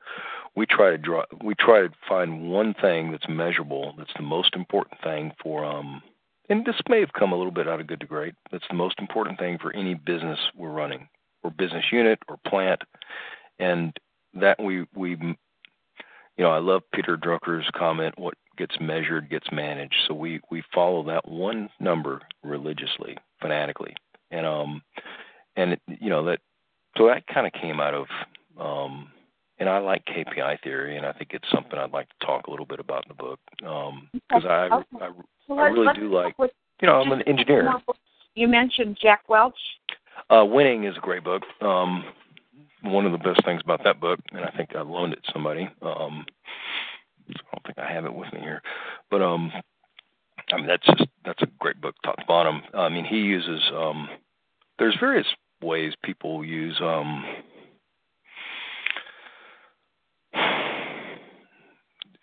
we try to draw we try to find one thing that's measurable that's the most important thing for um and this may have come a little bit out of good to great. That's the most important thing for any business we're running or business unit or plant and that we we you know I love Peter Drucker's comment what gets measured gets managed so we we follow that one number religiously fanatically and um and it, you know that so that kind of came out of um and I like KPI theory, and I think it's something I'd like to talk a little bit about in the book because um, I, okay. I, so I really do like. You know, I'm an engineer. You mentioned Jack Welch. Uh, Winning is a great book. Um, one of the best things about that book, and I think I loaned it to somebody. Um, I don't think I have it with me here, but um, I mean that's just that's a great book, top to bottom. I mean, he uses um, there's various ways people use um,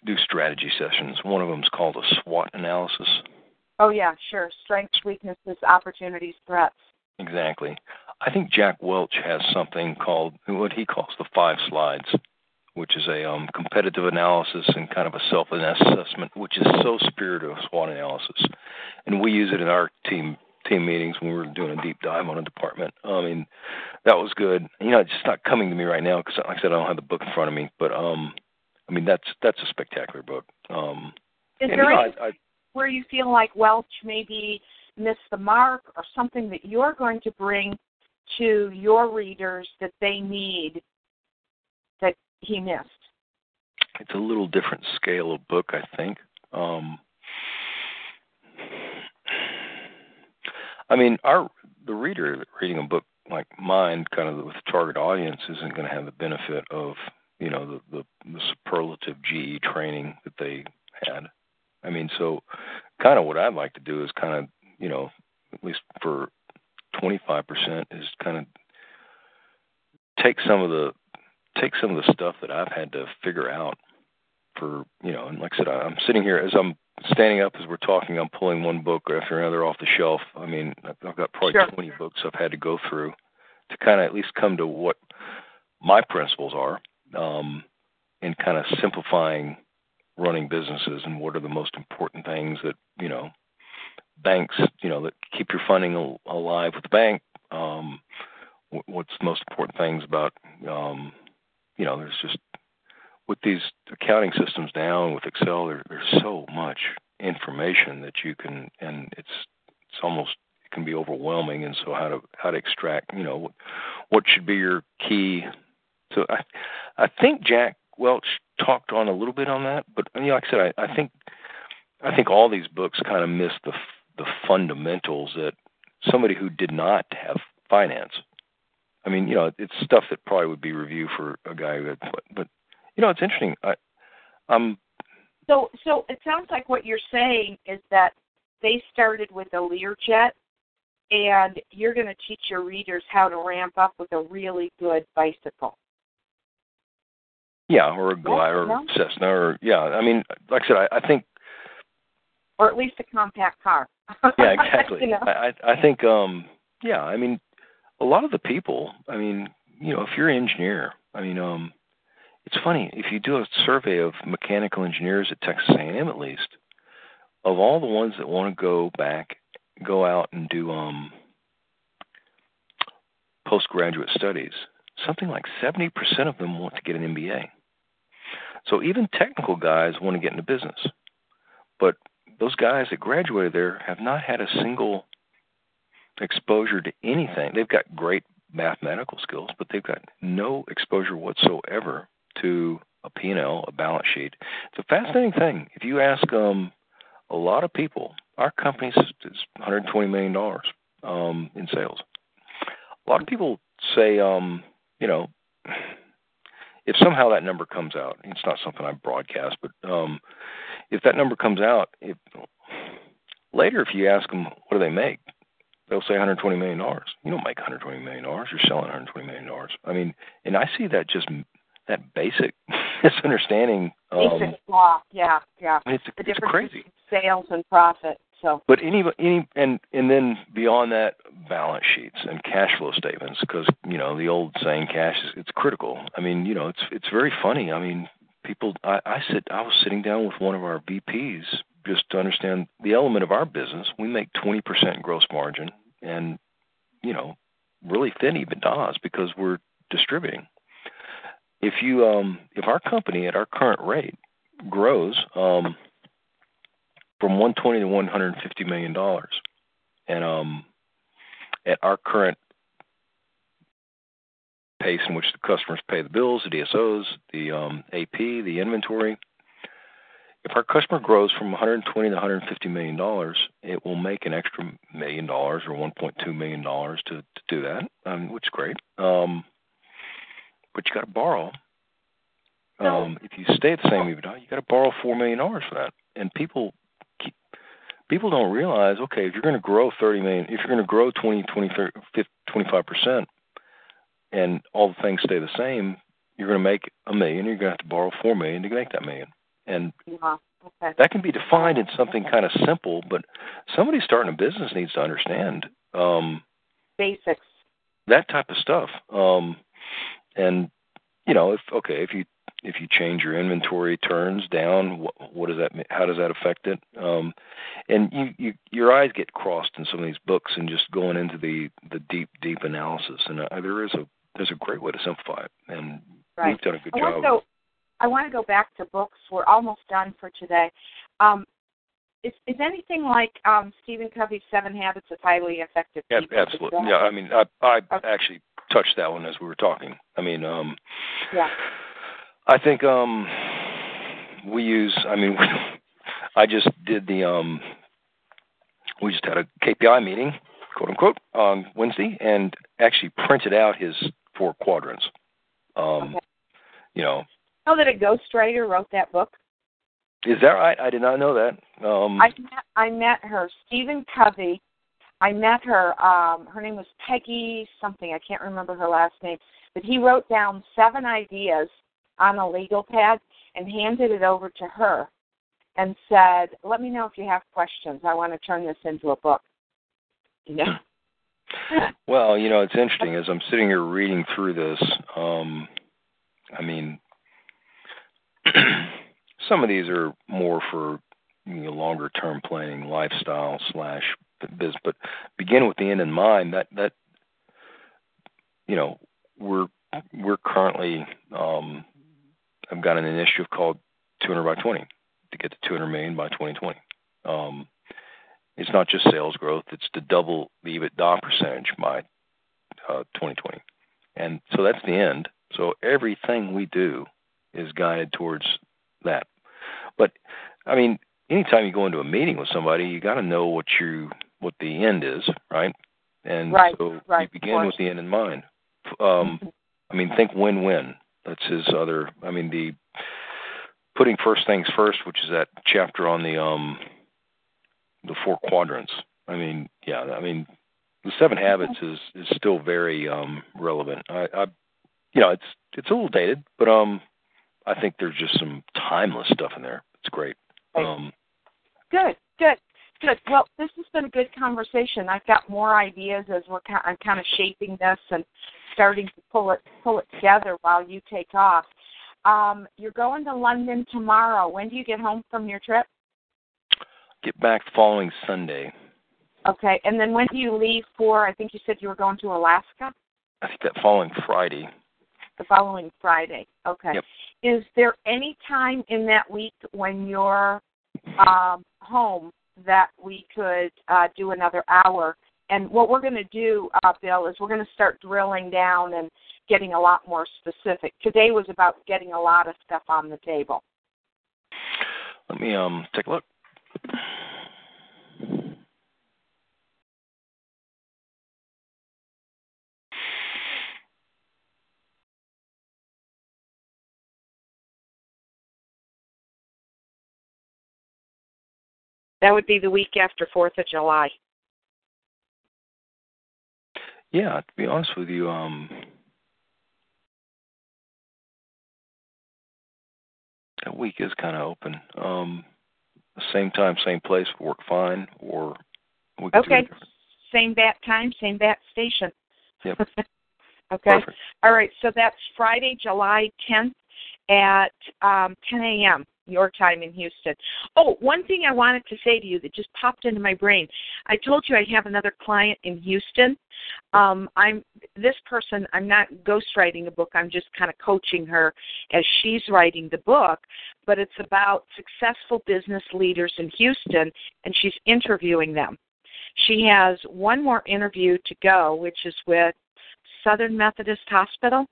do strategy sessions. One of them is called a SWOT analysis. Oh yeah, sure. Strengths, weaknesses, opportunities, threats. Exactly. I think Jack Welch has something called what he calls the five slides, which is a um, competitive analysis and kind of a self-assessment, which is so superior to a SWOT analysis. And we use it in our team team meetings when we were doing a deep dive on a department. I mean, that was good. You know, it's just not coming to me right now because, like I said, I don't have the book in front of me. But um, I mean, that's that's a spectacular book. Um, Is there any I, I, where you feel like Welch maybe missed the mark, or something that you're going to bring to your readers that they need that he missed? It's a little different scale of book, I think. Um, I mean, our the reader reading a book like mine, kind of with target audience, isn't going to have the benefit of you know the, the the superlative GE training that they had. I mean, so kind of what I'd like to do is kind of you know at least for 25% is kind of take some of the take some of the stuff that I've had to figure out for you know, and like I said, I'm sitting here as I'm standing up as we're talking. I'm pulling one book after another off the shelf. I mean, I've got probably sure. 20 books I've had to go through to kind of at least come to what my principles are, um, in kind of simplifying running businesses and what are the most important things that you know banks you know that keep your funding alive with the bank um what's the most important things about um you know there's just with these accounting systems down with excel there, there's so much information that you can and it's it's almost it can be overwhelming. And so how to how to extract you know what what should be your key. So i i think jack welch talked on a little bit on that but you know, like i said i i think i think all these books kind of miss the the fundamentals that somebody who did not have finance I mean, you know, it's stuff that probably would be review for a guy that, but, but you know, it's interesting. I, um. So, so it sounds like what you're saying is that they started with a Learjet, and you're going to teach your readers how to ramp up with a really good bicycle. Yeah, or a Glide or yeah. Cessna, or yeah. I mean, like I said, I, I think, or at least a compact car. yeah, exactly. you know? I I think um yeah, I mean, a lot of the people, I mean, you know, if you're an engineer, I mean, um, it's funny if you do a survey of mechanical engineers at Texas A&M, at least, of all the ones that want to go back, go out and do um, postgraduate studies, something like 70% of them want to get an MBA. So even technical guys want to get into business, but those guys that graduated there have not had a single exposure to anything. They've got great mathematical skills, but they've got no exposure whatsoever to a P&L, a balance sheet. It's a fascinating thing. If you ask um, a lot of people, our company is 120 million dollars um, in sales. A lot of people say, um, you know, if somehow that number comes out, it's not something I broadcast, but um, if that number comes out, if, later if you ask them what do they make, they'll say 120 million dollars. You don't make 120 million dollars. You're selling 120 million dollars. I mean, and I see that just that basic misunderstanding. Um, basic law, yeah, yeah. I mean, it's, the it's crazy. Sales and profit. So, but any any and and then beyond that, balance sheets and cash flow statements, because you know the old saying, cash is it's critical. I mean, you know, it's it's very funny. I mean, people. I, I sit. I was sitting down with one of our VPs just to understand the element of our business. We make twenty percent gross margin, and you know, really thin EBITDAs because we're distributing if you um, if our company at our current rate grows um, from 120 to 150 million dollars, and um, at our current pace in which the customers pay the bills, the DSOs, the um, AP, the inventory. If our customer grows from 120 to 150 million dollars, it will make an extra million dollars or 1.2 million dollars to, to do that, um, which is great. Um, but you got to borrow. Um, if you stay at the same EBITDA, you got to borrow four million dollars for that. And people keep, people don't realize, okay, if you're going to grow thirty million, if you're going to grow 20, 20, 25 percent, and all the things stay the same, you're going to make a million. You're going to have to borrow four million to make that million. And yeah. okay. that can be defined in something kind of simple, but somebody starting a business needs to understand um, basics. That type of stuff. Um, and you know, if okay, if you if you change your inventory turns down, what, what does that how does that affect it? Um, and you, you your eyes get crossed in some of these books and just going into the the deep deep analysis. And uh, there is a there's a great way to simplify it, and right. we've done a good I job. Go, I want to go back to books. We're almost done for today. Um, is, is anything like um, Stephen Covey's Seven Habits of Highly Effective People? Yeah, absolutely. Yeah, I mean, I I okay. actually touched that one as we were talking. I mean, um, yeah. I think um, we use. I mean, I just did the. Um, we just had a KPI meeting, quote unquote, on Wednesday, and actually printed out his four quadrants. Um, okay. You know. Know that a ghostwriter wrote that book. Is that right? I did not know that. Um, I met, I met her, Stephen Covey. I met her. Um, her name was Peggy something. I can't remember her last name. But he wrote down seven ideas on a legal pad and handed it over to her and said, "Let me know if you have questions. I want to turn this into a book." You know. well, you know, it's interesting as I'm sitting here reading through this. Um, I mean, some of these are more for you know, longer term planning, lifestyle slash business, but begin with the end in mind. That that you know we're we're currently um, I've got an initiative called 200 by 20 to get to 200 million by 2020. Um, it's not just sales growth; it's to double the EBITDA percentage by uh, 2020, and so that's the end. So everything we do is guided towards that. But I mean, anytime you go into a meeting with somebody, you got to know what you what the end is, right? And right, so right, you begin with the end in mind. Um. I mean, think win-win. That's his other. I mean, the putting first things first, which is that chapter on the um the four quadrants. I mean, yeah. I mean, the seven habits is is still very um relevant. I, I you know, it's it's a little dated, but um, I think there's just some timeless stuff in there. It's great. Um, good, good, good. Well, this has been a good conversation. I've got more ideas as we're kind I'm kind of shaping this and starting to pull it pull it together while you take off. Um, you're going to London tomorrow. When do you get home from your trip? Get back the following Sunday. Okay, and then when do you leave for? I think you said you were going to Alaska. I think that following Friday the following Friday. Okay. Yep. Is there any time in that week when you're um, home that we could uh, do another hour? And what we're going to do, uh, Bill, is we're going to start drilling down and getting a lot more specific. Today was about getting a lot of stuff on the table. Let me um take a look. That would be the week after Fourth of July. Yeah, to be honest with you, um, that week is kind of open. Um, same time, same place, work fine, or we could okay, same bat time, same bat station. Yep. okay. Perfect. All right. So that's Friday, July 10th at um, 10 a.m your time in Houston. Oh, one thing I wanted to say to you that just popped into my brain. I told you I have another client in Houston. Um, I'm this person. I'm not ghostwriting a book. I'm just kind of coaching her as she's writing the book. But it's about successful business leaders in Houston, and she's interviewing them. She has one more interview to go, which is with Southern Methodist Hospital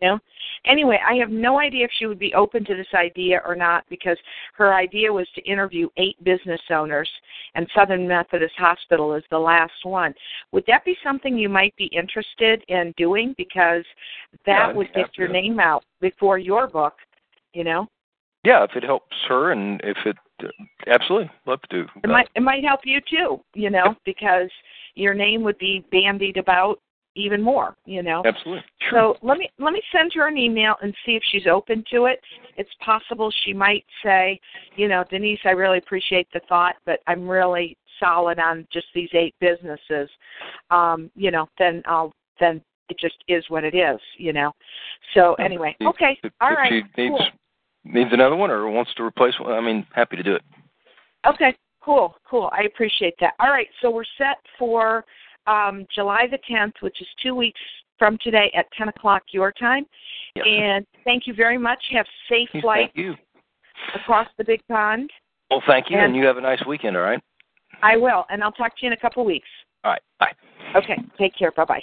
you know? Anyway i have no idea if she would be open to this idea or not because her idea was to interview eight business owners and southern methodist hospital is the last one. Would that be something you might be interested in doing? Because that yeah, would get your name out before your book you know? Yeah if it helps her and if it absolutely love to do it might it might help you too you know because your name would be bandied about even more you know? Absolutely. Sure. so let me let me send her an email and see if she's open to it. It's possible she might say you know denise i really appreciate the thought but i'm really solid on just these eight businesses. Um you know then i'll then it just is what it is you know? So anyway if, okay if, all if right she needs cool. needs another one or wants to replace one i mean happy to do it. Okay cool cool i appreciate that. All right so we're set for um, July the 10th, which is two weeks from today at 10 o'clock your time. Yep. And thank you very much. Have safe flight across the big pond. Well, thank you, and, and you have a nice weekend, all right? I will, and I'll talk to you in a couple weeks. All right, bye. Okay, take care. Bye bye.